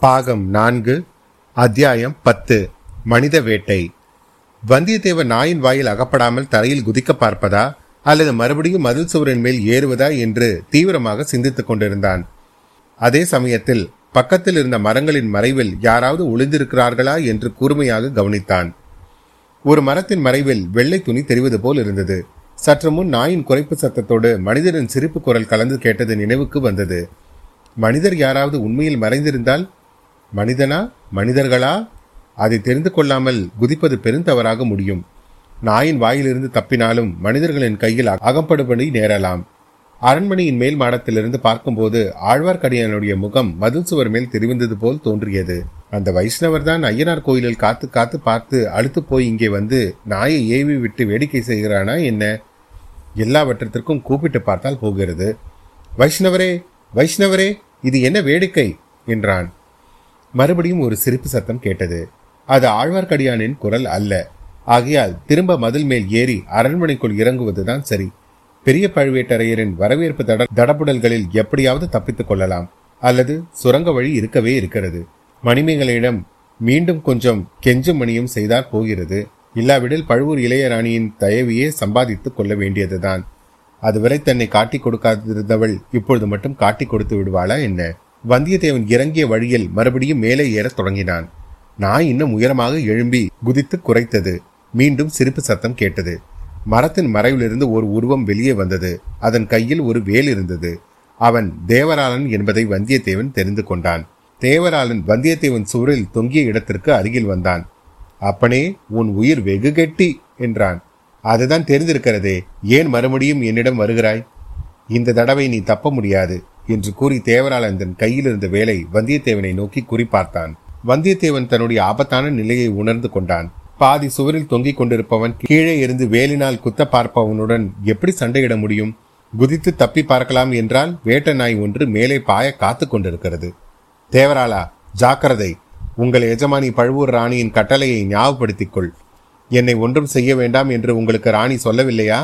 பாகம் நான்கு அத்தியாயம் பத்து மனித வேட்டை. வந்தியத்தேவன் நாயின் வாயில் அகப்படாமல் தரையில் குதிக்க பார்ப்பதா அல்லது மறுபடியும் மதில் சுவரின் மேல் ஏறுவதா என்று தீவிரமாக சிந்தித்துக் கொண்டிருந்தான். அதே சமயத்தில் பக்கத்தில் இருந்த மரங்களின் மறைவில் யாராவது ஒளிந்திருக்கிறார்களா என்று கூர்மையாக கவனித்தான். ஒரு மரத்தின் மறைவில் வெள்ளை துணி தெரிவது போல் இருந்தது. சற்று முன் நாயின் குறைப்பு சத்தத்தோடு மனிதரின் சிரிப்பு குரல் கலந்து கேட்டது நினைவுக்கு வந்தது. மனிதர் யாராவது உண்மையில் மறைந்திருந்தால் மனிதனா மனிதர்களா? அதை தெரிந்து கொள்ளாமல் குதிப்பது பெருந்தவறாக முடியும். நாயின் வாயிலிருந்து தப்பினாலும் மனிதர்களின் கையில் அகப்படுபடி நேரலாம். அரண்மனையின் மேல் மாடத்திலிருந்து பார்க்கும்போது ஆழ்வார்க்கடியானுடைய முகம் மதில் சுவர் மேல் தெரிவிந்தது போல் தோன்றியது. அந்த வைஷ்ணவர் தான் ஐயனார் கோயிலில் காத்து காத்து பார்த்து அழுத்து போய் இங்கே வந்து நாயை ஏவி விட்டு வேடிக்கை செய்கிறானா என்ன? எல்லாவற்றத்திற்கும் கூப்பிட்டு பார்த்தால் போகிறது. வைஷ்ணவரே வைஷ்ணவரே இது என்ன வேடிக்கை? என்றான். மறுபடியும் ஒரு சிரிப்பு சத்தம் கேட்டது. அது ஆழ்வார்க்கடியானின் குரல் அல்ல. ஆகையால் திரும்ப மதில் மேல் ஏறி அரண்மனைக்குள் இறங்குவதுதான் சரி. பெரிய பழுவேட்டரையரின் வரவேற்பு தட தடபுடல்களில் எப்படியாவது தப்பித்துக் கொள்ளலாம். அல்லது சுரங்க வழி இருக்கவே இருக்கிறது. மணிமேகலையிடம் மீண்டும் கொஞ்சம் கெஞ்சும் மணியும் செய்தால் போகிறது. இல்லாவிடில் பழுவூர் இளையராணியின் தயவையே சம்பாதித்துக் கொள்ள வேண்டியதுதான். அதுவரை தன்னை காட்டிக் கொடுக்காதிருந்தவள் இப்பொழுது மட்டும் காட்டிக் கொடுத்து விடுவாளா என்ன? வந்தியத்தேவன் இறங்கிய வழியில் மறுபடியும் மேலே ஏறத் தொடங்கினான். நாய் இன்னும் உயரமாக எழும்பி குதித்து குறைத்தது மீண்டும் சிரிப்பு சத்தம் கேட்டது. மரத்தின் மறைவிலிருந்து ஒரு உருவம் வெளியே வந்தது. அதன் கையில் ஒரு வேல் இருந்தது. அவன் தேவராளன் என்பதை வந்தியத்தேவன் தெரிந்து கொண்டான். தேவராளன் வந்தியத்தேவன் சுவரில் தொங்கிய இடத்திற்கு அருகில் வந்தான். அப்பனே உன் உயிர் வெகு கெட்டி என்றான். அதுதான் தெரிந்திருக்கிறதே. ஏன் மறுபடியும் என்னிடம் வருகிறாய்? இந்த தடவை நீ தப்ப முடியாது என்று கூறி தேவராளந்தன் கையில் இருந்த வேலை வந்தியத்தேவனை நோக்கி குறிப்பார்த்தான் வந்தியத்தேவன் தன்னுடைய ஆபத்தான நிலையை உணர்ந்து கொண்டான். பாதி சுவரில் தொங்கிக் கொண்டிருப்பவன் கீழே இருந்து வேலினால் குத்த பார்ப்பவனுடன் எப்படி சண்டையிட முடியும்? குதித்து தப்பி பார்க்கலாம் என்றால் வேட்ட நாய் ஒன்று மேலே பாய காத்து கொண்டிருக்கிறது. தேவராளா ஜாக்கிரதை. உங்கள் எஜமானி பழுவூர் ராணியின் கட்டளையை ஞாபகப்படுத்திக் கொள். என்னை ஒன்றும் செய்ய வேண்டாம் என்று உங்களுக்கு ராணி சொல்லவில்லையா?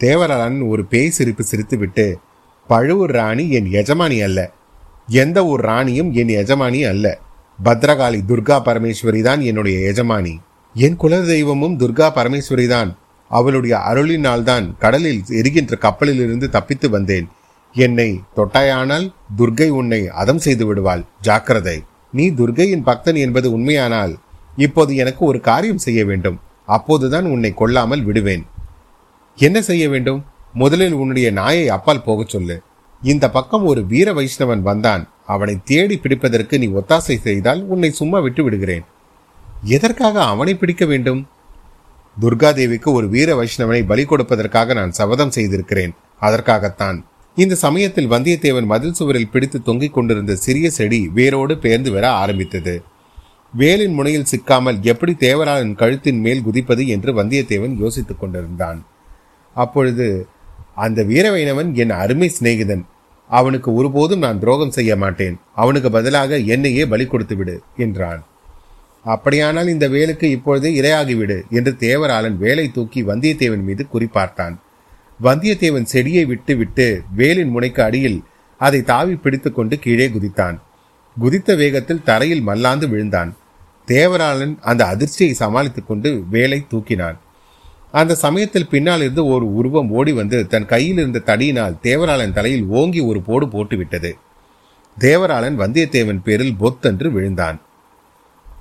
தேவராளன் ஒரு பேய் சிரிப்பு சிரித்துவிட்டு பழுவூர் ராணி என் எஜமானி அல்ல. எந்த ஒரு ராணியும் என் எஜமானி அல்ல. பத்ரகாளி துர்கா பரமேஸ்வரி தான் என்னுடைய எஜமானி. என் குல தெய்வமும் துர்கா பரமேஸ்வரி தான். அவளுடைய அருளினால் தான் கடலில் எரிகின்ற கப்பலிலிருந்து தப்பித்து வந்தேன். என்னை தொட்டாயானால் துர்கை உன்னை அதம் செய்து விடுவாள். ஜாக்கிரதை. நீ துர்கையின் பக்தன் என்பது உண்மையானால் இப்போது எனக்கு ஒரு காரியம் செய்ய வேண்டும். அப்போதுதான் உன்னை கொல்லாமல் விடுவேன். என்ன செய்ய வேண்டும்? முதலில் உன்னுடைய நாயை அப்பால் போகச் சொல்லு. இந்த பக்கம் ஒரு வீர வைஷ்ணவன் வந்தான். அவனை தேடி பிடிப்பதற்கு நீ ஒத்தாசை செய்தால் உன்னை சும்மா விட்டு விடுகிறேன். எதற்காக அவனை பிடிக்க வேண்டும்? துர்காதேவிக்கு ஒரு வீர வைஷ்ணவனை பலி கொடுப்பதற்காக நான் சபதம் செய்திருக்கிறேன். அதற்காகத்தான். இந்த சமயத்தில் வந்தியத்தேவன் மதில் சுவரில் பிடித்து தொங்கிக் கொண்டிருந்த சிறிய செடி வேரோடு பெயர்ந்து வர ஆரம்பித்தது. வேலின் முனையில் சிக்காமல் எப்படி தேவராளன் கழுத்தின் மேல் குதிப்பது என்று வந்தியத்தேவன் யோசித்துக் கொண்டிருந்தான். அப்பொழுது அந்த வீரவைணவன் என் அருமை சிநேகிதன். அவனுக்கு ஒருபோதும் நான் துரோகம் செய்ய மாட்டேன். அவனுக்கு பதிலாக என்னையே பலி கொடுத்து விடு என்றான். அப்படியானால் இந்த வேலுக்கு இப்பொழுதே இரையாகிவிடு என்று தேவராளன் வேலை தூக்கி வந்தியத்தேவன் மீது குறிப்பார்த்தான். வந்தியத்தேவன் செடியை விட்டு விட்டு வேலின் முனைக்கு அடியில் அதை தாவி பிடித்துக்கொண்டு கீழே குதித்தான். குதித்த வேகத்தில் தரையில் மல்லாந்து விழுந்தான். தேவராளன் அந்த அதிர்ச்சியை சமாளித்துக் கொண்டு வேலை தூக்கினான். அந்த சமயத்தில் பின்னால் இருந்து ஒரு உருவம் ஓடி வந்து தன் கையில் இருந்த தடியினால் தேவராளன் தலையில் ஓங்கி ஒரு போடு போட்டுவிட்டது. தேவராளன் வந்தியத்தேவன் பேரில் பொத்தென்று விழுந்தான்.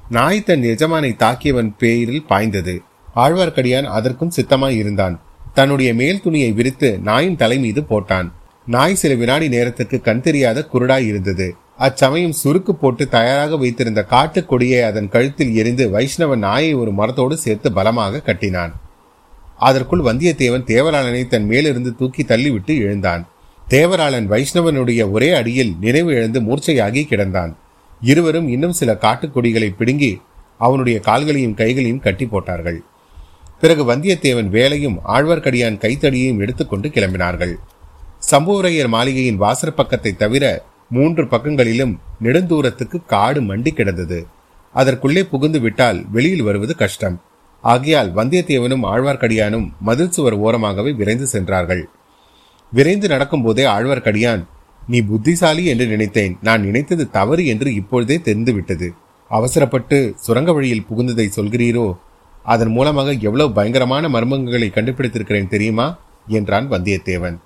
நாய் தன் எஜமானை தாக்கியவன் பேரில் பாய்ந்தது. ஆழ்வார்க்கடியான் அதற்கும் சித்தமாய் இருந்தான். தன்னுடைய மேல் துணியை விரித்து நாயின் தலை மீது போட்டான். நாய் சில வினாடி நேரத்துக்கு கண் தெரியாத குருடாய் இருந்தது. அச்சமயம் சுருக்கு போட்டு தயாராக வைத்திருந்த காட்டுக்கொடியை அதன் கழுத்தில் எரிந்து வைஷ்ணவ நாயை ஒரு மரத்தோடு சேர்த்து பலமாக கட்டினான். அதற்குள் வந்தியத்தேவன் தேவராளனை தன் மேலிருந்து தூக்கி தள்ளிவிட்டு எழுந்தான். தேவராளன் வைஷ்ணவனுடைய ஒரே அடியில் நினைவு இழந்து மூர்ச்சையாகி கிடந்தான். இருவரும் இன்னும் சில காட்டுக்கொடிகளை பிடுங்கி அவனுடைய கால்களையும் கைகளையும் கட்டி போட்டார்கள். பிறகு வந்தியத்தேவன் வேலையும் ஆழ்வார்க்கடியான் கைத்தடியையும் எடுத்துக்கொண்டு கிளம்பினார்கள். சம்புவரையர் மாளிகையின் வாசற்பக்கத்தை தவிர மூன்று பக்கங்களிலும் நெடுந்தூரத்துக்கு காடு மண்டி கிடந்தது. அதற்குள்ளே புகுந்து விட்டால் வெளியில் வருவது கஷ்டம். ஆகையால் வந்தியத்தேவனும் ஆழ்வார்க்கடியானும் மதில் சுவர் ஓரமாகவே விரைந்து சென்றார்கள். விரைந்து நடக்கும்போதே ஆழ்வார்க்கடியான் நீ புத்திசாலி என்று நினைத்தேன். நான் நினைத்தது தவறு என்று இப்பொழுதே தெரிந்துவிட்டது. அவசரப்பட்டு சுரங்க வழியில் புகுந்ததை சொல்கிறீரோ? அதன் மூலமாக எவ்வளவு பயங்கரமான மர்மங்களை கண்டுபிடித்திருக்கிறேன் தெரியுமா? என்றான் வந்தியத்தேவன்.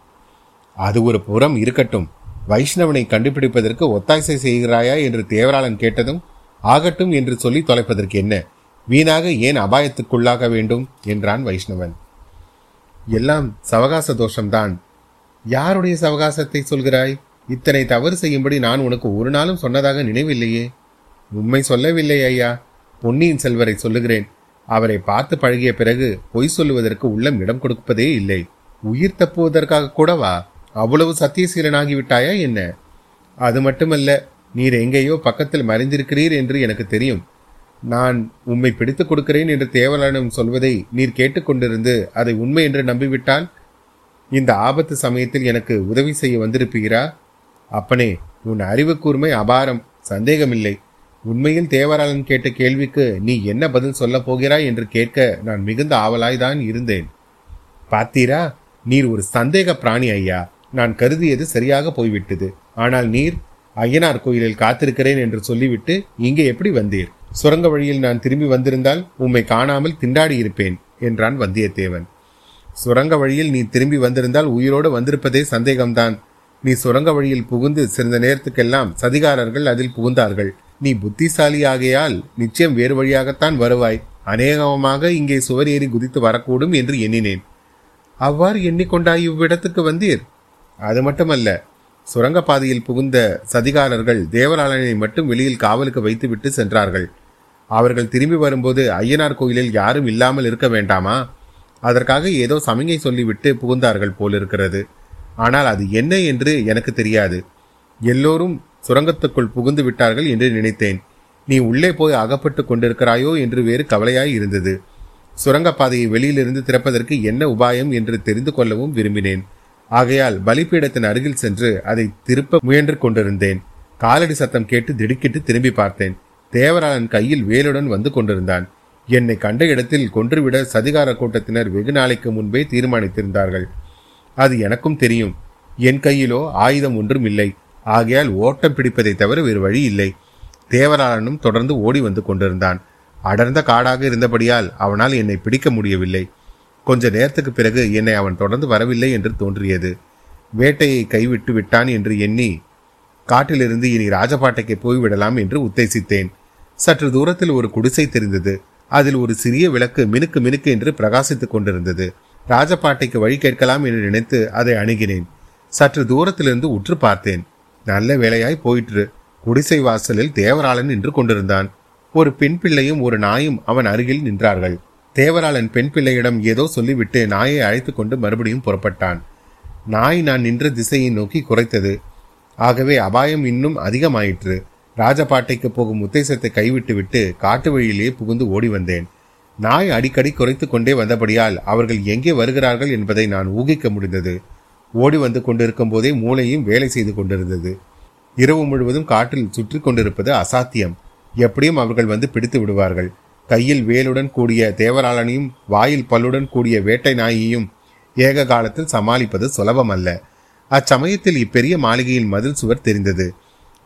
அது ஒரு புறம் இருக்கட்டும். வைஷ்ணவனை கண்டுபிடிப்பதற்கு ஒத்தாசை செய்கிறாயா என்று தேவராளன் கேட்டதும் ஆகட்டும் என்று சொல்லி தொலைப்பதற்கு என்ன? வீணாக ஏன் அபாயத்துக்குள்ளாக வேண்டும்? என்றான் வைஷ்ணவன். எல்லாம் சவகாச தோஷம்தான். யாருடைய சவகாசத்தை சொல்கிறாய்? இத்தனை தவறு செய்யும்படி நான் உனக்கு ஒரு நாளும் சொன்னதாக நினைவில்லையே. உண்மை சொல்லவில்லை ஐயா. பொன்னியின் செல்வரை சொல்லுகிறேன். அவரை பார்த்து பழகிய பிறகு பொய் சொல்லுவதற்கு உள்ளம் இடம் கொடுப்பதே இல்லை. உயிர் தப்புவதற்காக கூடவா அவ்வளவு சத்தியசீலனாகிவிட்டாயா என்ன? அது மட்டுமல்ல நீர் எங்கேயோ பக்கத்தில் மறைந்திருக்கிறீர் என்று எனக்கு தெரியும். நான் உம்மை பிடித்துக் கொடுக்கிறேன் என்று தேவலானம் சொல்வதை நீர் கேட்டுக்கொண்டிருந்து அதை உண்மை என்று நம்பிவிட்டால் இந்த ஆபத்து சமயத்தில் எனக்கு உதவி செய்ய வந்திருப்பீரா? அப்பனே உன் அறிவு கூர்மை அபாரம் சந்தேகமில்லை. உண்மையில் தேவராளன் கேட்ட கேள்விக்கு நீ என்ன பதில் சொல்லப் போகிறாய் என்று கேட்க நான் மிகுந்த ஆவலாய்தான் இருந்தேன். பார்த்தீரா நீர் ஒரு சந்தேக பிராணி ஐயா. நான் கருதியது சரியாக போய்விட்டது. ஆனால் நீர் ஐயனார் கோயிலில் காத்திருக்கிறேன் என்று சொல்லிவிட்டு இங்கே எப்படி வந்தீர்? சுரங்க வழியில் நான் திரும்பி வந்திருந்தால் உம்மை காணாமல் திண்டாடி இருப்பேன் என்றான் வந்தியத்தேவன். சுரங்க வழியில் நீ திரும்பி வந்திருந்தால் உயிரோடு வந்திருப்பதே சந்தேகம்தான். நீ சுரங்க வழியில் புகுந்து சிறிது நேரத்துக்கெல்லாம் சதிகாரர்கள் அதில் புகுந்தார்கள். நீ புத்திசாலியாகையால் நிச்சயம் வேறு வழியாகத்தான் வருவாய். அநேகமாக இங்கே சுவர் ஏறி குதித்து வரக்கூடும் என்று எண்ணினேன். அவ்வாறு எண்ணிக்கொண்டாய் இவ்விடத்துக்கு வந்தீர்? அது மட்டுமல்ல சுரங்கப்பாதையில் புகுந்த சதிகாரர்கள் தேவராளனை மட்டும் வெளியில் காவலுக்கு வைத்துவிட்டு சென்றார்கள். அவர்கள் திரும்பி வரும்போது ஐயனார் கோயிலில் யாரும் இல்லாமல் இருக்க வேண்டாமா? அதற்காக ஏதோ சமிகை சொல்லிவிட்டு புகுந்தார்கள் போலிருக்கிறது. ஆனால் அது என்ன என்று எனக்கு தெரியாது. எல்லோரும் சுரங்கத்துக்குள் புகுந்து விட்டார்கள் என்று நினைத்தேன். நீ உள்ளே போய் அகப்பட்டு கொண்டிருக்கிறாயோ என்று வேறு கவலையாய் இருந்தது. சுரங்கப்பாதையை வெளியிலிருந்து திறப்பதற்கு என்ன உபாயம் என்று தெரிந்து கொள்ளவும் விரும்பினேன். ஆகையால் பலிப்பீடத்தின் அருகில் சென்று அதை திருப்ப முயன்று கொண்டிருந்தேன். காலடி சத்தம் கேட்டு திடுக்கிட்டு திரும்பி பார்த்தேன். தேவராளன் கையில் வேலுடன் வந்து கொண்டிருந்தான். என்னை கண்ட இடத்தில் கொன்றுவிட சதிகார கூட்டத்தினர் வெகு நாளைக்கு முன்பே தீர்மானித்திருந்தார்கள். அது எனக்கும் தெரியும். என் கையிலோ ஆயுதம் ஒன்றும் இல்லை. ஆகையால் ஓட்டம் பிடிப்பதை தவிர வேறு வழி இல்லை. தேவராளனும் தொடர்ந்து ஓடி வந்து கொண்டிருந்தான். அடர்ந்த காடாக இருந்தபடியால் அவனால் என்னை பிடிக்க முடியவில்லை. கொஞ்ச நேரத்துக்கு பிறகு என்னை அவன் தொடர்ந்து வரவில்லை என்று தோன்றியது. வேட்டையை கைவிட்டு விட்டான் என்று எண்ணி காட்டிலிருந்து இனி ராஜபாட்டைக்கு போய்விடலாம் என்று உத்தேசித்தேன். சற்று தூரத்தில் ஒரு குடிசை தெரிந்தது. அதில் ஒரு சிறிய விளக்கு மினுக்கு மினுக்கு என்று பிரகாசித்துக் கொண்டிருந்தது. ராஜபாட்டைக்கு வழி கேட்கலாம் என்று நினைத்து அதை அணுகினேன். சற்று தூரத்திலிருந்து உற்று பார்த்தேன். நல்ல வேலையாய் போயிற்று. குடிசை வாசலில் தேவராளன் நின்று கொண்டிருந்தான். ஒரு பெண் பிள்ளையும் ஒரு நாயும் அவன் அருகில் நின்றார்கள். தேவராளன் பெண் பிள்ளையிடம் ஏதோ சொல்லிவிட்டு நாயை அழைத்து கொண்டு மறுபடியும் புறப்பட்டான். நாய் நான் நின்ற திசையை நோக்கி குறைத்தது. ஆகவே அபாயம் இன்னும் அதிகமாயிற்று. ராஜபாட்டைக்கு போகும் உத்தேசத்தை கைவிட்டு விட்டு காட்டு வழியிலேயே புகுந்து ஓடி வந்தேன். நாய் அடிக்கடி குறைத்து கொண்டே வந்தபடியால் அவர்கள் எங்கே வருகிறார்கள் என்பதை நான் ஊகிக்க முடிந்தது. ஓடி வந்து கொண்டிருக்கும் போதே மூளையும் வேலை செய்து கொண்டிருந்தது. இரவு முழுவதும் காட்டில் சுற்றி கொண்டிருப்பது அசாத்தியம். எப்படியும் அவர்கள் வந்து பிடித்து விடுவார்கள். கையில் வேலுடன் கூடிய தேவராளனையும் வாயில் பல்லுடன் கூடிய வேட்டை நாயையும் ஏக காலத்தில் சமாளிப்பது சுலபமல்ல. அச்சமயத்தில் இப்பெரிய மாளிகையின் மதில் சுவர் தெரிந்தது.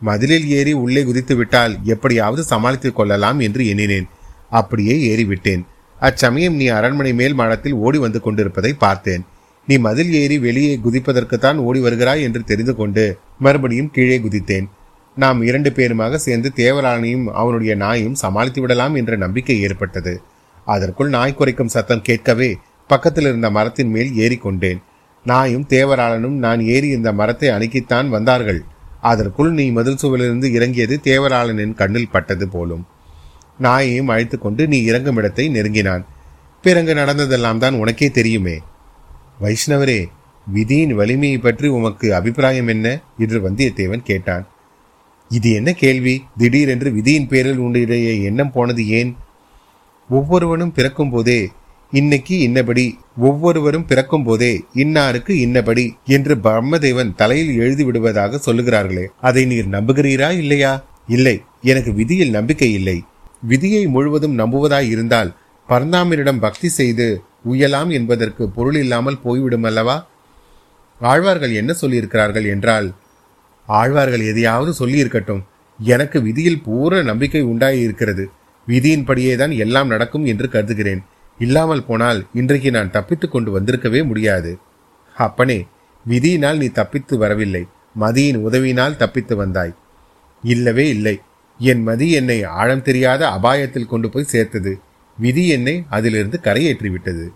மதிலில் ஏறி உள்ளே குதித்து விட்டால் எப்படியாவது சமாளித்துக் கொள்ளலாம் என்று எண்ணினேன். அப்படியே ஏறிவிட்டேன். அச்சமயம் நீ அரண்மனை மேல் மாடத்தில் ஓடி வந்து கொண்டிருப்பதை பார்த்தேன். நீ மதில் ஏறி வெளியே குதிப்பதற்குத்தான் ஓடி வருகிறாய் என்று தெரிந்து கொண்டு மறுபடியும் கீழே குதித்தேன். நாம் இரண்டு பேருமாக சேர்ந்து தேவராணியும் அவனுடைய நாயும் சமாளித்து விடலாம் என்ற நம்பிக்கை ஏற்பட்டது. அதற்குள் நாய் குறைக்கும் சத்தம் கேட்கவே பக்கத்தில் இருந்த மரத்தின் மேல் ஏறிக்கொண்டேன். நாயும் தேவராளனும் நான் ஏறி இந்த மரத்தை அணுக்கித்தான் வந்தார்கள். அதற்குள் நீ மதில் சுவலிருந்து இறங்கியது தேவராளனின் கண்ணில் பட்டது போலும். நாயையும் அழைத்து கொண்டு நீ இறங்கும் இடத்தை நெருங்கினான். பிறகு நடந்ததெல்லாம் தான் உனக்கே தெரியுமே. வைஷ்ணவரே விதியின் வலிமையை பற்றி உமக்கு அபிப்பிராயம் என்ன? என்று வந்தியத்தேவன் கேட்டான். இது என்ன கேள்வி? திடீரென்று விதியின் பேரில் உன்னுடைய எண்ணம் போனது ஏன்? ஒவ்வொருவனும் பிறக்கும் போதே இன்னைக்கு இன்னபடி ஒவ்வொருவரும் பிறக்கும் போதே இன்னாருக்கு இன்னபடி என்று பிரம்மதேவன் தலையில் எழுதி விடுவதாக சொல்லுகிறார்களே அதை நீர் நம்புகிறீரா இல்லையா? இல்லை எனக்கு விதியில் நம்பிக்கை இல்லை. விதியை முழுவதும் நம்புவதாய் இருந்தால் பரந்தாமனிடம் பக்தி செய்து உயலாம் என்பதற்கு பொருள் இல்லாமல் போய்விடும் அல்லவா ஆழ்வார்கள் என்ன சொல்லியிருக்கிறார்கள் என்றால் ஆழ்வார்கள் எதையாவது சொல்லியிருக்கட்டும். எனக்கு விதியில் பூர்ண நம்பிக்கை உண்டாயிருக்கிறது. விதியின்படியே தான் எல்லாம் நடக்கும் என்று கருதுகிறேன். இல்லாமல் போனால் இன்றைக்கு நான் தப்பித்து கொண்டு வந்திருக்கவே முடியாது. அப்பனே விதியினால் நீ தப்பித்து வரவில்லை. மதியின் உதவியினால் தப்பித்து வந்தாய். இல்லவே இல்லை. என் மதி என்னை ஆழம் தெரியாத அபாயத்தில் கொண்டு போய் சேர்த்தது. விதி என்னை அதிலிருந்து கரையேற்றி விட்டது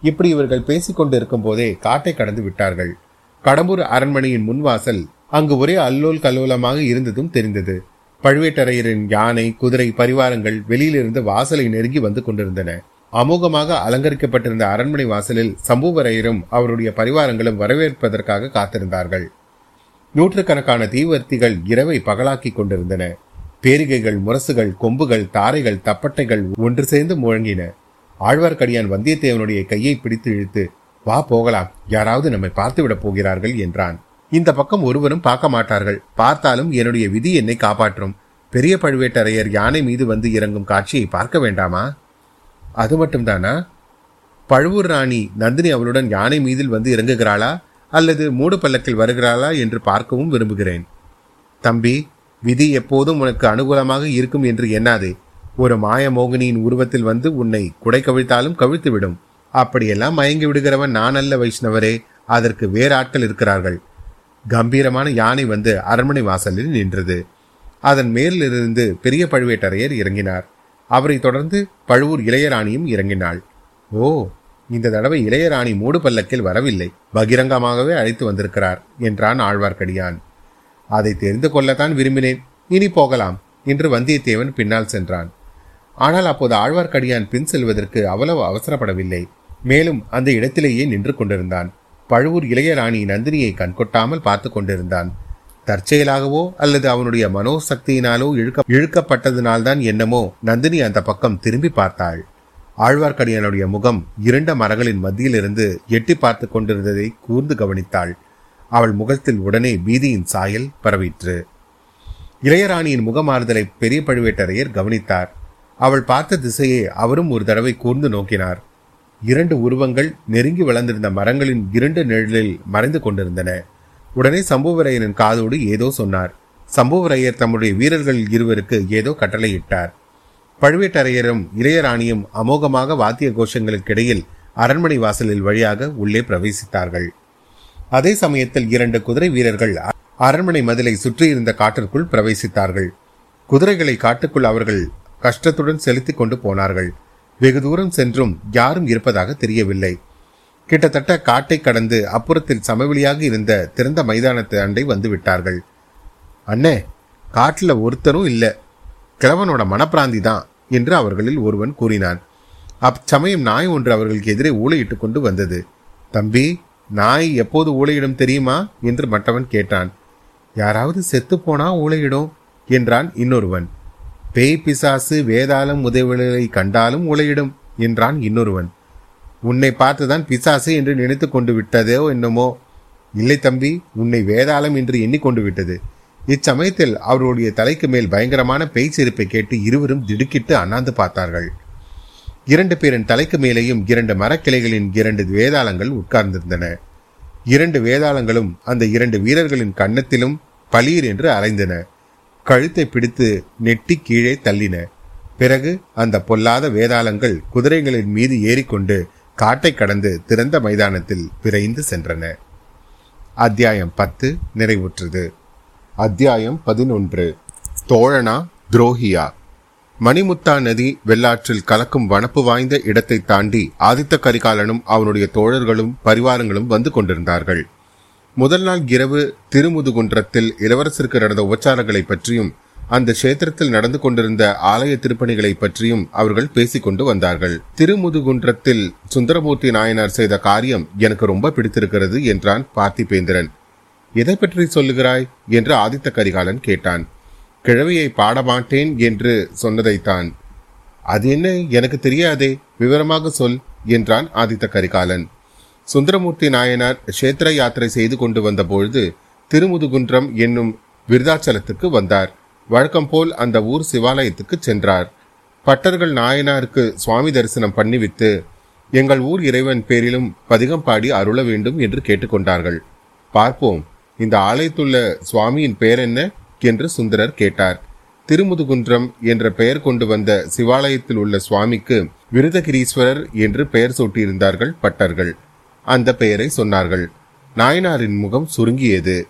இப்படி இவர்கள் பேசிக்கொண்டு கொண்டிருக்கும் போதே காட்டை கடந்து விட்டார்கள். கடம்பூர் அரண்மனையின் முன்வாசல் அங்கு ஒரே அல்லோல் கல்லோலமாக இருந்ததும் தெரிந்தது. பழுவேட்டரையரின் யானை குதிரை பரிவாரங்கள் வெளியிலிருந்து வாசலை நெருங்கி வந்து கொண்டிருந்தன. அமோகமாக அலங்கரிக்கப்பட்டிருந்த அரண்மனை வாசலில் சம்புவரையரும் அவருடைய பரிவாரங்களும் வரவேற்பதற்காக காத்திருந்தார்கள். நூற்றுக்கணக்கான தீவர்த்திகள் இரவை பகலாக்கிக் கொண்டிருந்தன. பேரிகைகள் முரசுகள் கொம்புகள் தாரைகள் தப்பட்டைகள் ஒன்று சேர்ந்து முழங்கின. ஆழ்வார்க்கடியான் வந்தியத்தேவனுடைய கையை பிடித்து இழுத்து வா போகலாம். யாராவது நம்மை பார்த்துவிடப் போகிறார்கள் என்றான். இந்த பக்கம் ஒருவரும் பார்க்க மாட்டார்கள். பார்த்தாலும் என்னுடைய விதி என்னை காப்பாற்றும். பெரிய பழுவேட்டரையர் யானை மீது வந்து இறங்கும் காட்சியை பார்க்க வேண்டாமா? அது மட்டும்தானா? பழுவூர் ராணி நந்தினி அவளுடன் யானை மீதில் வந்து இறங்குகிறாளா? அல்லது மூடு பல்லக்கில் வருகிறாளா என்று பார்க்கவும் விரும்புகிறேன். தம்பி விதி எப்போதும் உனக்கு அனுகூலமாக இருக்கும் என்று எண்ணாதே. ஒரு மாய மோகினியின் உருவத்தில் வந்து உன்னை குடை கவிழ்த்தாலும் கவிழ்த்துவிடும். அப்படியெல்லாம் மயங்கி விடுகிறவன் நான் அல்ல வைஷ்ணவரே. அதற்கு வேறு ஆட்கள் இருக்கிறார்கள். கம்பீரமான யானை வந்து அரண்மனை வாசலில் நின்றது. அதன் மேலிருந்து பெரிய பழுவேட்டரையர் இறங்கினார். அவரை தொடர்ந்து பழுவூர் இளையராணியும் இறங்கினாள். ஓ இந்த தடவை இளையராணி மூடு பல்லக்கில் வரவில்லை. பகிரங்கமாகவே அழைத்து வந்திருக்கிறார் என்றான் ஆழ்வார்க்கடியான். அதை தெரிந்து கொள்ளத்தான் விரும்பினேன். இனி போகலாம் என்று வந்தியத்தேவன் பின்னால் சென்றான். ஆனால் அப்போது ஆழ்வார்க்கடியான் பின் செல்வதற்கு அவ்வளவு அவசரப்படவில்லை. மேலும் அந்த இடத்திலேயே நின்று கொண்டிருந்தான். பழுவூர் இளையராணி நந்தினியை கண்கொட்டாமல் பார்த்து கொண்டிருந்தான். தற்செயலாகவோ அல்லது அவனுடைய மனோசக்தியினாலோ இழுக்க இழுக்கப்பட்டதினால்தான் என்னமோ நந்தினி அந்த பக்கம் திரும்பி பார்த்தாள். ஆழ்வார்க்கடியானுடைய முகம் இருண்ட மரங்களின் மத்தியிலிருந்து எட்டி பார்த்து கொண்டிருந்ததை கூர்ந்து கவனித்தாள். அவள் முகத்தில் உடனே பீதியின் சாயல் பரவிற்று. இளையராணியின் முகமாறுதலை பெரிய பழுவேட்டரையர் கவனித்தார். அவள் பார்த்த திசையை அவரும் ஒரு தடவை கூர்ந்து நோக்கினார். இரண்டு உருவங்கள் நெருங்கி வளர்ந்திருந்த மரங்களின் இரண்டு நிழலில் மறைந்து கொண்டிருந்தன. உடனே சம்புவரையரின் காதோடு ஏதோ சொன்னார். சம்புவரையர் தம்முடைய வீரர்கள் இருவருக்கு ஏதோ கட்டளையிட்டார். பழுவேட்டரையரும் இளையராணியும் அமோகமாக வாத்திய கோஷங்களுக்கிடையில் அரண்மனை வாசலில் வழியாக உள்ளே பிரவேசித்தார்கள். அதே சமயத்தில் இரண்டு குதிரை வீரர்கள் அரண்மனை மதிலை சுற்றியிருந்த காட்டிற்குள் பிரவேசித்தார்கள். குதிரைகளை காட்டுக்குள் அவர்கள் கஷ்டத்துடன் செலுத்திக் கொண்டு போனார்கள். வெகு தூரம் சென்றும் யாரும் இருப்பதாக தெரியவில்லை. கிட்டத்தட்ட காட்டை கடந்து அப்புறத்தில் சமவெளியாக இருந்த திறந்த மைதானத்தை அண்டை வந்து விட்டார்கள் அண்ணே காட்டில் ஒருத்தரும் இல்லை. கிழவனோட மனப்பிராந்தி தான் என்று அவர்களில் ஒருவன் கூறினான். அச்சமயம் நாய் ஒன்று அவர்களுக்கு எதிரே ஊழையிட்டுக் கொண்டு வந்தது. தம்பி நாய் எப்போது ஊழையிடும் தெரியுமா? என்று மற்றவன் கேட்டான். யாராவது செத்து போனா ஊழையிடும் என்றான் இன்னொருவன். பேய் பிசாசு வேதாளம் உதவிகளை கண்டாலும் உலையிடும் என்றான் இன்னொருவன். உன்னை பார்த்துதான் பிசாசு என்று நினைத்து கொண்டு விட்டதோ என்னமோ? இல்லை தம்பி உன்னை வேதாளம் என்று எண்ணிக்கொண்டு விட்டது. இச்சமயத்தில் அவருடைய தலைக்கு மேல் பயங்கரமான பேய் சிரிப்பை கேட்டு இருவரும் திடுக்கிட்டு அண்ணாந்து பார்த்தார்கள். இரண்டு பேரின் தலைக்கு மேலேயும் இரண்டு மரக்கிளைகளின் இரண்டு வேதாளங்கள் உட்கார்ந்திருந்தன. இரண்டு வேதாளங்களும் அந்த இரண்டு வீரர்களின் கன்னத்திலும் பளீர் என்று அரைந்தன. கழுத்தை பிடித்து நெட்டி கீழே தள்ளின. பிறகு அந்த பொல்லாத வேதாளங்கள் குதிரைகளின் மீது ஏறிக்கொண்டு காட்டை கடந்து திறந்த மைதானத்தில் விரைந்து சென்றன. அத்தியாயம் பத்து நிறைவுற்றது. அத்தியாயம் பதினொன்று. தோழனா துரோகியா. மணிமுத்தா நதி வெள்ளாற்றில் கலக்கும் வனப்பு வாய்ந்த இடத்தை தாண்டி ஆதித்த கரிகாலனும் அவனுடைய தோழர்களும் பரிவாரங்களும் வந்து கொண்டிருந்தார்கள். முதல் நாள் இரவு திருமுதுகுன்றத்தில் இளவரசருக்கு நடந்த உபச்சாரங்களை பற்றியும் அந்த கஷேத்திரத்தில் நடந்து கொண்டிருந்த ஆலய திருப்பணிகளை பற்றியும் அவர்கள் பேசிக்கொண்டு வந்தார்கள். திருமுதுகுன்றத்தில் சுந்தரமூர்த்தி நாயனார் செய்த காரியம் எனக்கு ரொம்ப பிடித்திருக்கிறது என்றான் பார்த்திபேந்திரன். எதை பற்றி சொல்லுகிறாய்? என்று ஆதித்த கரிகாலன் கேட்டான். கிழவியை பாடமாட்டேன் என்று சொன்னதைத்தான் அது என்ன? எனக்கு தெரியாதே. விவரமாக சொல் என்றான் ஆதித்த கரிகாலன். சுந்தரமூர்த்தி நாயனார் கஷேத்திர யாத்திரை செய்து கொண்டு வந்தபொழுது திருமுதுகுன்றம் என்னும் விருதாச்சலத்துக்கு வந்தார். வழக்கம் போல் அந்த ஊர் சிவாலயத்துக்கு சென்றார். பட்டர்கள் நாயனாருக்கு சுவாமி தரிசனம் பண்ணிவிட்டு எங்கள் ஊர் இறைவன் பேரிலும் பதிகம் பாடி அருள வேண்டும் என்று கேட்டுக்கொண்டார்கள். பார்ப்போம் இந்த ஆலயத்துள்ள சுவாமியின் பெயர் என்ன? என்று சுந்தரர் கேட்டார். திருமுதுகுன்றம் என்ற பெயர் கொண்டு வந்த சிவாலயத்தில் உள்ள சுவாமிக்கு விருதகிரீஸ்வரர் என்று பெயர் சூட்டியிருந்தார்கள் பட்டர்கள். அந்த பெயரை சொன்னார்கள். நாயனாரின் முகம் சுருங்கியது.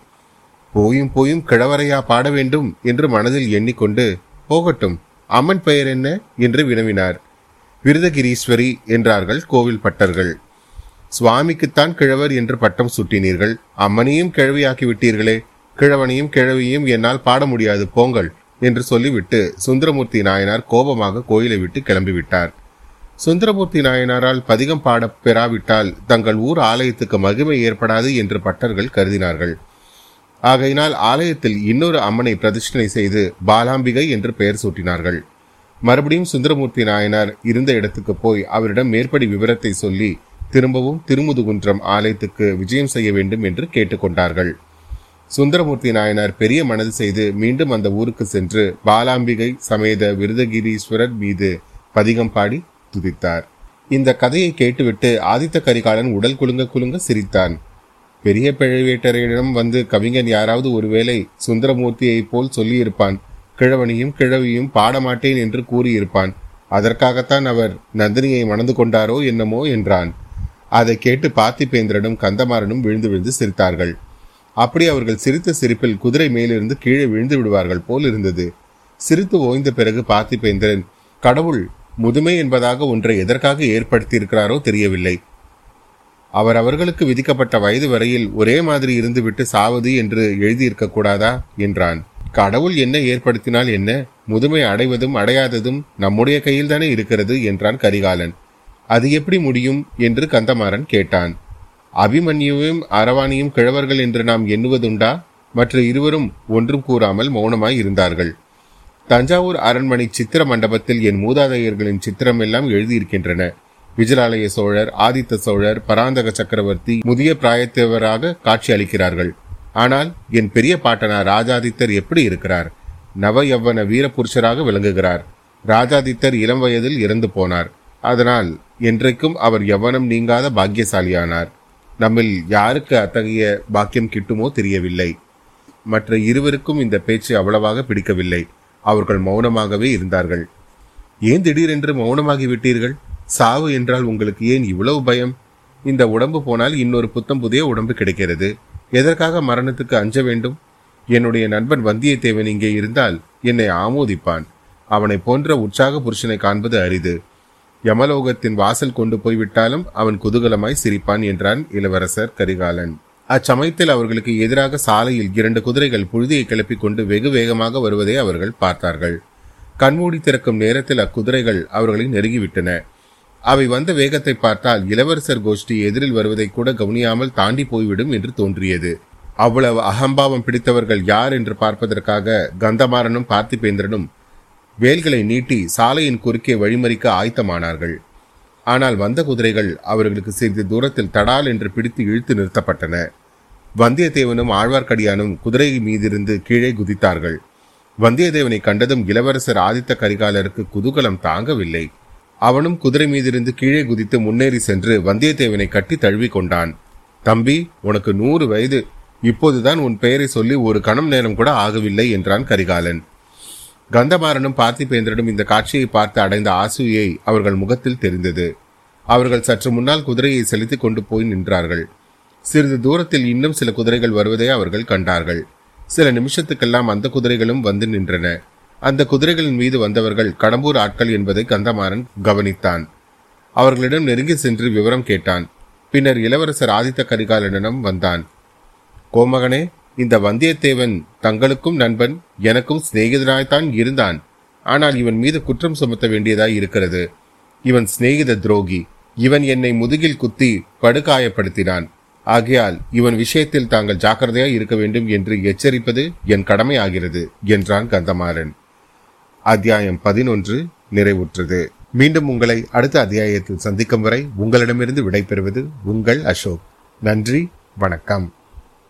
போயும் போயும் கிழவரையா பாட வேண்டும் என்று மனதில் எண்ணிக்கொண்டு போகட்டும் அம்மன் பெயர் என்ன? என்று வினவினார். விருதகிரீஸ்வரி என்றார்கள் கோவில் பட்டர்கள். சுவாமிக்குத்தான் கிழவர் என்று பட்டம் சுட்டினீர்கள். அம்மனையும் கிழவியாக்கி விட்டீர்களே கிழவனையும் கிழவியும் என்னால் பாட முடியாது போங்கள் என்று சொல்லிவிட்டு சுந்தரமூர்த்தி நாயனார் கோபமாக கோயிலை விட்டு கிளம்பிவிட்டார். சுந்தரமூர்த்தி நாயனாரால் பதிகம் பாட பெறாவிட்டால் தங்கள் ஊர் ஆலயத்துக்கு மகிமை ஏற்படாது என்று பட்டர்கள் கருதினார்கள். ஆகையினால் ஆலயத்தில் இன்னொரு அம்மனை பிரதிஷ்டனை செய்து பாலாம்பிகை என்று பெயர் சூட்டினார்கள். மறுபடியும் சுந்தரமூர்த்தி நாயனார் இருந்த இடத்துக்கு போய் அவரிடம் மேற்படி விவரத்தை சொல்லி திரும்பவும் திருமுதுகுன்றம் ஆலயத்துக்கு விஜயம் செய்ய வேண்டும் என்று கேட்டுக்கொண்டார்கள். சுந்தரமூர்த்தி நாயனார் பெரிய மனது செய்து மீண்டும் அந்த ஊருக்கு சென்று பாலாம்பிகை சமேத விருதகிரீஸ்வரர் மீது பதிகம் பாடி துதித்தார் இந்த கதையை கேட்டுவிட்டு ஆதித்த கரிகாலன் உடல் குலுங்க குலுங்க சிரித்தான். பெரிய பழுவேட்டரையிடம் வந்து கவிஞன் யாராவது ஒருவேளை சுந்தரமூர்த்தியைப் போல் சொல்லியிருப்பான். கிழவனையும் கிழவியும் பாடமாட்டேன் என்று கூறியிருப்பான். அதற்காகத்தான் அவர் நந்தினியை மணந்து கொண்டாரோ என்னமோ என்றான். அதை கேட்டு பார்த்திபேந்திரனும் கந்தமாறனும் விழுந்து விழுந்து சிரித்தார்கள். அப்படி அவர்கள் சிரித்த சிரிப்பில் குதிரை மேலிருந்து கீழே விழுந்து விடுவார்கள் போல் இருந்தது. சிரித்து ஓய்ந்த பிறகு பார்த்திபேந்திரன் கடவுள் முதுமை என்பதாக ஒன்றை எதற்காக ஏற்படுத்தியிருக்கிறாரோ தெரியவில்லை. அவர் அவர்களுக்கு விதிக்கப்பட்ட வயது வரையில் ஒரே மாதிரி இருந்துவிட்டு சாவது என்று எழுதியிருக்க கூடாதா என்றான். கடவுள் என்ன ஏற்படுத்தினால் என்ன? முதுமை அடைவதும் அடையாததும் நம்முடைய கையில் தானே இருக்கிறது? என்றான் கரிகாலன். அது எப்படி முடியும்? என்று கந்தமாறன் கேட்டான். அபிமன்யுவும் அரவாணியும் கிழவர்கள் என்று நாம் எண்ணுவதுண்டா? மற்ற இருவரும் ஒன்றும் கூறாமல் மௌனமாய் இருந்தார்கள். தஞ்சாவூர் அரண்மனை சித்திர மண்டபத்தில் என் மூதாதையர்களின் சித்திரம் எல்லாம் எழுதியிருக்கின்றன. விஜயாலய சோழர் ஆதித்த சோழர் பராந்தக சக்கரவர்த்தி முதிய பிராயத்தவராக காட்சி அளிக்கிறார்கள். ஆனால் என் பெரிய பாட்டனார் ராஜாதித்தர் எப்படி இருக்கிறார்? நவ யவ்வன வீரபுருஷராக விளங்குகிறார். ராஜாதித்தர் இளம் வயதில் இறந்து போனார். அதனால் என்றைக்கும் அவர் யவனம் நீங்காத பாக்கியசாலியானார். நம்மில் யாருக்கு அத்தகைய பாக்கியம் கிட்டுமோ தெரியவில்லை. மற்ற இருவருக்கும் இந்த பேச்சு அவ்வளவாக பிடிக்கவில்லை. அவர்கள் மௌனமாகவே இருந்தார்கள். ஏன் திடீரென்று மௌனமாகி விட்டீர்கள்? சாவு என்றால் உங்களுக்கு ஏன் இவ்வளவு பயம்? இந்த உடம்பு போனால் இன்னொரு புத்தம் புதிய உடம்பு கிடைக்கிறது. எதற்காக மரணத்துக்கு அஞ்ச வேண்டும்? என்னுடைய நண்பன் வந்தியத்தேவன் இங்கே இருந்தால் என்னை ஆமோதிப்பான். அவனை போன்ற உற்சாக புருஷனை காண்பது அரிது. யமலோகத்தின் வாசல் கொண்டு போய்விட்டாலும் அவன் குதூகலமாய் சிரிப்பான் என்றான் இளவரசர் கரிகாலன். அச்சமயத்தில் அவர்களுக்கு எதிராக சாலையில் இரண்டு குதிரைகள் புழுதியை கிளப்பிக் கொண்டு வெகு வேகமாக வருவதை அவர்கள் பார்த்தார்கள். கண்மூடி திறக்கும் நேரத்தில் அக்குதிரைகள் அவர்களை நெருங்கிவிட்டன. அவை வந்த வேகத்தை பார்த்தால் இளவரசர் கோஷ்டி எதிரில் வருவதை கூட கவனியாமல் தாண்டி போய்விடும் என்று தோன்றியது. அவ்வளவு அகம்பாவம் பிடித்தவர்கள் யார் என்று பார்ப்பதற்காக கந்தமாறனும் பார்த்திபேந்திரனும் வேல்களை நீட்டி சாலையின் குறுக்கே வழிமறிக்க ஆயத்தமானார்கள். ஆனால் வந்த குதிரைகள் அவர்களுக்கு சிறிது தூரத்தில் தடால் என்று பிடித்து இழுத்து நிறுத்தப்பட்டன. வந்தியத்தேவனும் ஆழ்வார்க்கடியானும் குதிரை மீதிருந்து கீழே குதித்தார்கள். வந்தியத்தேவனை கண்டதும் இளவரசர் ஆதித்த கரிகாலருக்கு குதூகலம் தாங்கவில்லை. அவனும் குதிரை மீதிருந்து கீழே குதித்து முன்னேறி சென்று வந்தியத்தேவனை கட்டி தழுவி கொண்டான். தம்பி உனக்கு நூறு வயது. இப்போதுதான் உன் பெயரை சொல்லி ஒரு கணம் நேரம் கூட ஆகவில்லை என்றான் கரிகாலன். கந்தமாறனும் பார்த்திபேந்திரனும் இந்த காட்சியை பார்த்து அடைந்த ஆசூயை அவர்கள் முகத்தில் தெரிந்தது. அவர்கள் சற்று முன்னால் குதிரையை செலுத்திக் கொண்டு போய் நின்றார்கள். சிறிது தூரத்தில் இன்னும் சில குதிரைகள் வருவதை அவர்கள் கண்டார்கள். சில நிமிஷத்துக்கெல்லாம் அந்த குதிரைகளும் வந்து நின்றன. அந்த குதிரைகளின் மீது வந்தவர்கள் கடம்பூர் ஆட்கள் என்பதை கந்தமாறன் கவனித்தான். அவர்களிடம் நெருங்கி சென்று விவரம் கேட்டான். பின்னர் இளவரசர் ஆதித்த கரிகாலனிடம் வந்தான். கோமகனே இந்த வந்தியத்தேவன் தங்களுக்கும் நண்பன் எனக்கும் சிநேகிதனாய்த்தான் இருந்தான். ஆனால் இவன் மீது குற்றம் சுமத்த வேண்டியதாய் இருக்கிறது. இவன் சிநேகித துரோகி. இவன் என்னை முதுகில் குத்தி படுகாயப்படுத்தினான். ஆகையால் இவன் விஷயத்தில் தாங்கள் ஜாக்கிரதையாய் இருக்க வேண்டும் என்று எச்சரிப்பது என் கடமை ஆகிறது என்றான் கந்தமாறன். அத்தியாயம் பதினொன்று நிறைவுற்றது. மீண்டும் உங்களை அடுத்த அத்தியாயத்தில் சந்திக்கும் வரை உங்களிடமிருந்து விடைபெறுவது உங்கள் அசோக். நன்றி வணக்கம்.